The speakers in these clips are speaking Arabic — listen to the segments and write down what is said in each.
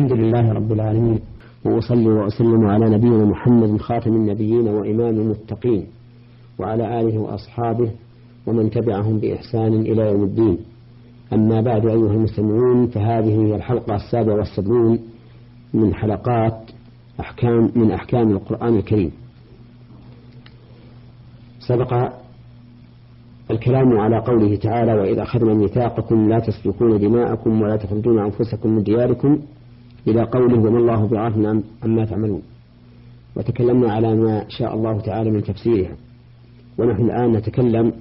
الحمد لله رب العالمين. وأصلي وأسلم على نبينا محمد خاتم النبيين وإمام المتقين وعلى آله وأصحابه ومن تبعهم بإحسان إلى يوم الدين. أما بعد أيها المستمعون فهذه هي الحلقة السابعة والسبعون من حلقات أحكام من أحكام القرآن الكريم. سبق الكلام على قوله تعالى وإذا أخذنا ميثاقكم لا تسفكون دماءكم ولا تخرجون أنفسكم من دياركم إلى قوله وما الله بعافنا عما تعملون وتكلمنا على ما شاء الله تعالى من تفسيرها. ونحن الآن نتكلم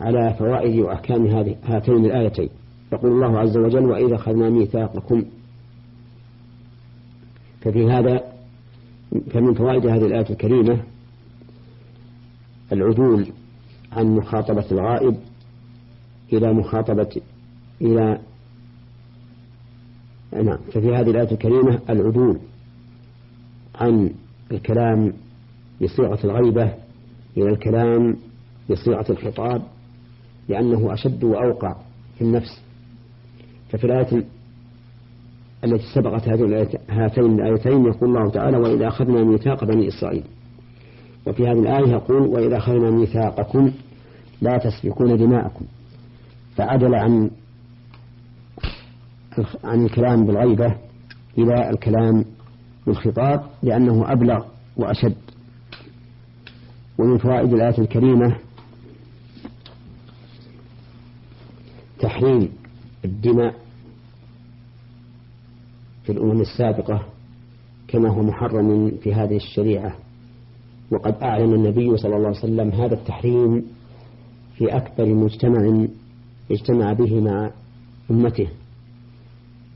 على فوائد وأحكام هذه هاتين الآيتين. يقول الله عز وجل وإذا أخذنا ميثاقكم ففي هذا فمن فوائد هذه الآية الكريمة العدول عن مخاطبة الغائب إلى مخاطبة إلى نعم. ففي هذه الآية الكريمة العدول عن الكلام بصيغة الغيبة إلى الكلام بصيغة الخطاب لأنه أشد وأوقع في النفس. ففي الآية التي سبقت هاتين الآيتين يقول الله تعالى وإذا أخذنا ميثاق بني إسرائيل وفي هذه الآية يقول وإذا أخذنا ميثاقكم لا تسفكون دماءكم فعدل عن عن الكلام بالغيبة إلى الكلام بالخطاب لأنه أبلغ وأشد. ومن فوائد الآية الكريمة تحريم الدماء في الأمم السابقة كما هو محرم في هذه الشريعة. وقد أعلن النبي صلى الله عليه وسلم هذا التحريم في أكبر مجتمع اجتمع به مع أمته.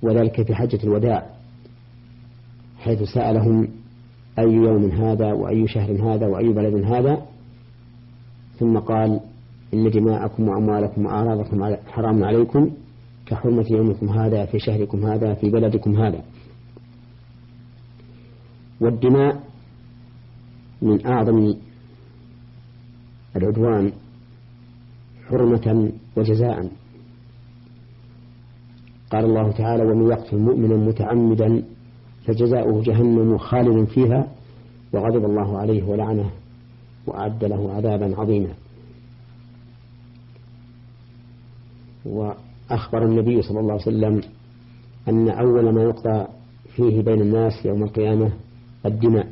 وذلك في حجة الوداع حيث سألهم أي يوم هذا وأي شهر هذا وأي بلد هذا ثم قال إن دماءكم وأموالكم وأعراضكم حرام عليكم كحرمة يومكم هذا في شهركم هذا في بلدكم هذا. والدماء من أعظم العدوان حرمة وجزاء. قال الله تعالى ومن يقتل مؤمنا متعمدا فجزاؤه جهنم خالدا فيها وغضب الله عليه ولعنه وأعد له عذابا عظيما. وأخبر النبي صلى الله عليه وسلم أن أول ما يقضى فيه بين الناس يوم القيامة الدماء.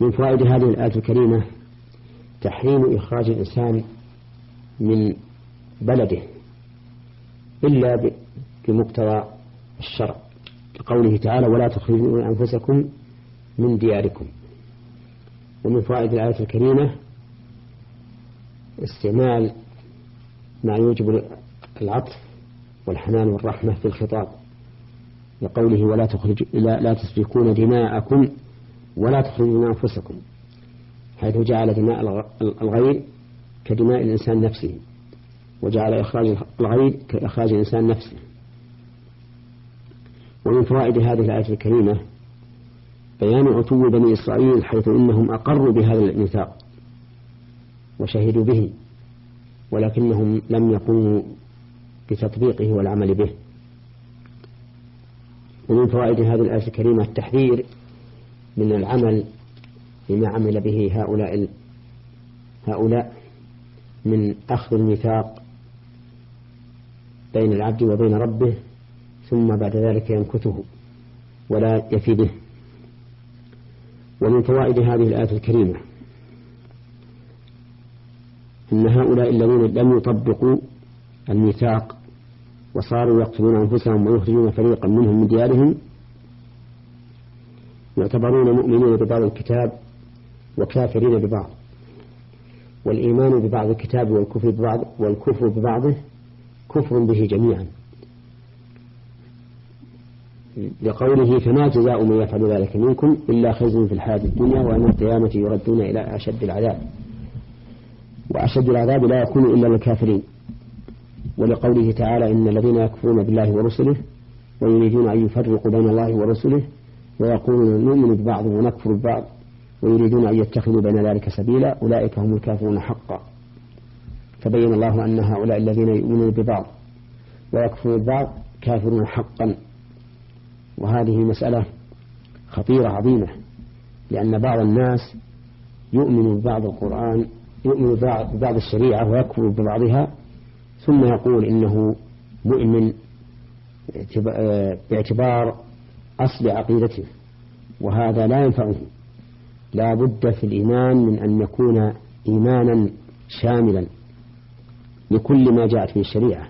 من فوائد هذه الآية الكريمة تحريم إخراج الإنسان من بلده. إلا بمقتضى الشرع كقوله تعالى ولا تخرجوا أنفسكم من دياركم. ومن فوائد الآية الكريمة استعمال ما يوجب العطف والحنان والرحمة في الخطاب لقوله ولا تخرج لا, لا تسفكون دماءكم ولا تخرجون أنفسكم حيث جعل دماء الغير كدماء الإنسان نفسه. وجعل إخراج الغير كإخراج الإنسان نفسه. ومن فوائد هذه الآية الكريمة بيان عتو بني إسرائيل حيث إنهم أقروا بهذا الميثاق وشهدوا به ولكنهم لم يقوموا بتطبيقه والعمل به. ومن فوائد هذه الآية الكريمة التحذير من العمل بما عمل به هؤلاء هؤلاء من أخذ الميثاق بين العبد وبين ربه ثم بعد ذلك يمكثه ولا يفي به. ومن فوائد هذه الآية الكريمة أن هؤلاء الذين لم يطبقوا الميثاق وصاروا يقتلون أنفسهم ويخرجون فريقا منهم من ديارهم يعتبرون مؤمنين ببعض الكتاب وكافرين ببعض والإيمان ببعض الكتاب والكفر ببعض والكفر ببعضه كفر به جميعا. لقوله فما جزاء من يفعل ذلك منكم إلا خزي في الحياة الدنيا وأن القيامة يردون إلى أشد العذاب. وأشد العذاب لا يكون إلا للكافرين. ولقوله تعالى إن الذين يكفرون بالله ورسله ويريدون أن يفرقوا بين الله ورسله ويقولون نؤمن ببعض ونكفر ببعض ويريدون أن يتخذوا بين ذلك سبيلا أولئك هم الكافرون حقا. فبين الله أن هؤلاء الذين يؤمنون ببعض ويكفرون ببعض كافرون حقا. وهذه مسألة خطيرة عظيمة لأن بعض الناس يؤمن ببعض القرآن يؤمن ببعض الشريعة ويكفر ببعضها ثم يقول إنه مؤمن باعتبار أصل عقيدته وهذا لا ينفعه. لا بد في الإيمان من أن يكون إيمانا شاملا. لكل ما جاءت به الشريعة.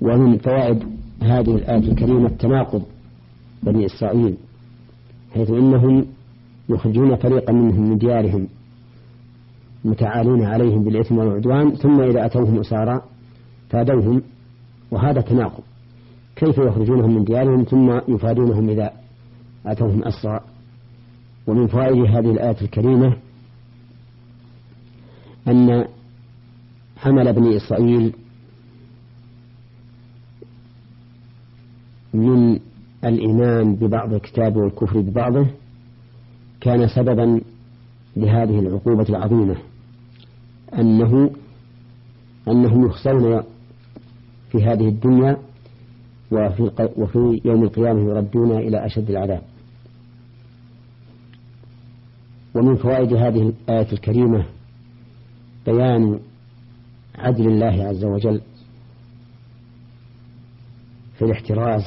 ومن فوائد هذه الآية الكريمة تناقض بني إسرائيل حيث إنهم يخرجون فريقا منهم من ديارهم متعالين عليهم بالإثم والعدوان ثم إذا أتوهم أسارى فادوهم وهذا تناقض. كيف يخرجونهم من ديارهم ثم يفادونهم إذا أتوهم أسرى؟ ومن فوائد هذه الآية الكريمة أن حمل بني إسرائيل من الإيمان ببعض الكتاب والكفر ببعضه كان سببا لهذه العقوبة العظيمة أنه أنهم يخسرون في هذه الدنيا وفي, وفي يوم القيامة يردون إلى أشد العذاب. ومن فوائد هذه الآية الكريمة بيان عدل الله عز وجل في الاحتراز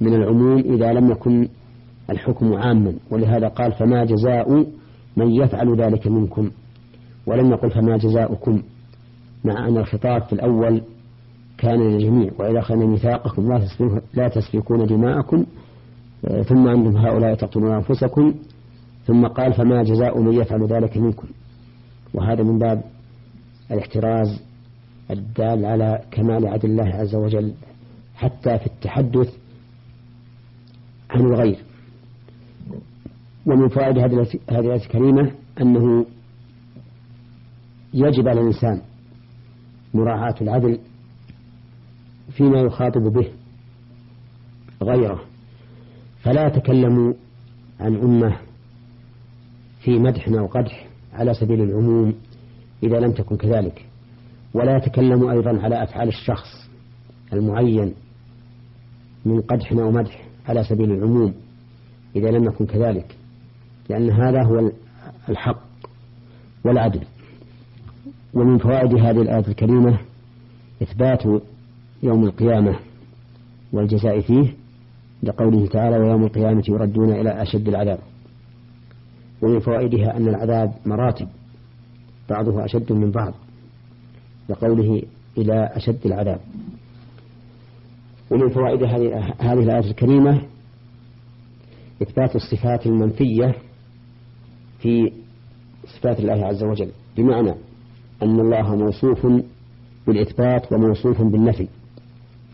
من العموم إذا لم يكن الحكم عاما ولهذا قال فما جزاء من يفعل ذلك منكم؟ ولم يقل فما جزاؤكم؟ مع أن الخطاب في الأول كان للجميع وإذا أخذنا ميثاقكم لا تسفكون دماءكم ثم أنتم هؤلاء تقتلون أنفسكم. ثم قال فما جزاء من يفعل ذلك منكم؟ وهذا من باب الاحتراز الدال على كمال عدل الله عز وجل حتى في التحدث عن الغير. ومن فوائد هذه الآية الكريمة أنه يجب على الإنسان مراعاة العدل فيما يخاطب به غيره. فلا تكلموا عن أمة في مدح أو قدح على سبيل العموم. إذا لم تكن كذلك. ولا يتكلم أيضا على أفعال الشخص المعين من قدح أو مدح على سبيل العموم إذا لم يكن كذلك. لأن هذا هو الحق والعدل. ومن فوائد هذه الآية الكريمة إثبات يوم القيامة والجزاء فيه لقوله تعالى ويوم القيامة يردون إلى أشد العذاب. ومن فوائدها أن العذاب مراتب. بعضها أشد من بعض لقوله إلى أشد العذاب. ومن فوائد هذه الآية الكريمة إثبات الصفات المنفية في صفات الله عز وجل. بمعنى أن الله موصوف بالإثبات وموصوف بالنفي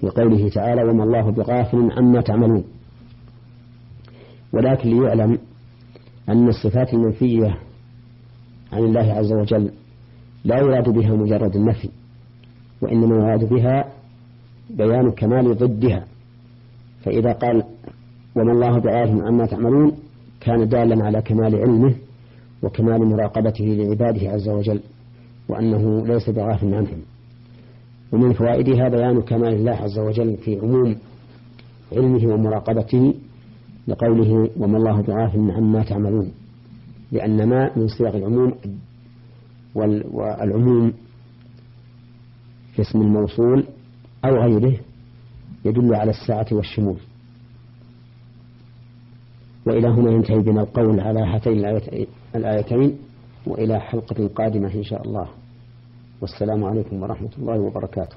في قوله تعالى وما الله بغافل عما تعملون ولكن ليعلم أن الصفات المنفية عن الله عز وجل لا يراد بها مجرد النفي وإنما يراد بها بيان كمال ضدها. فإذا قال وما الله بعالم عما تعملون كان دالا على كمال علمه وكمال مراقبته لعباده عز وجل وأنه ليس بغافل عنهم. ومن فوائدها بيان كمال الله عز وجل في عموم علمه ومراقبته لقوله وما الله بغافل عما تعملون. لأن ما من صيغ العموم والعموم في اسم الموصول أو غيره يدل على السعة والشمول. وإلى هنا ينتهي بنا القول على هاتين الآيتين وإلى حلقة قادمة إن شاء الله. والسلام عليكم ورحمة الله وبركاته.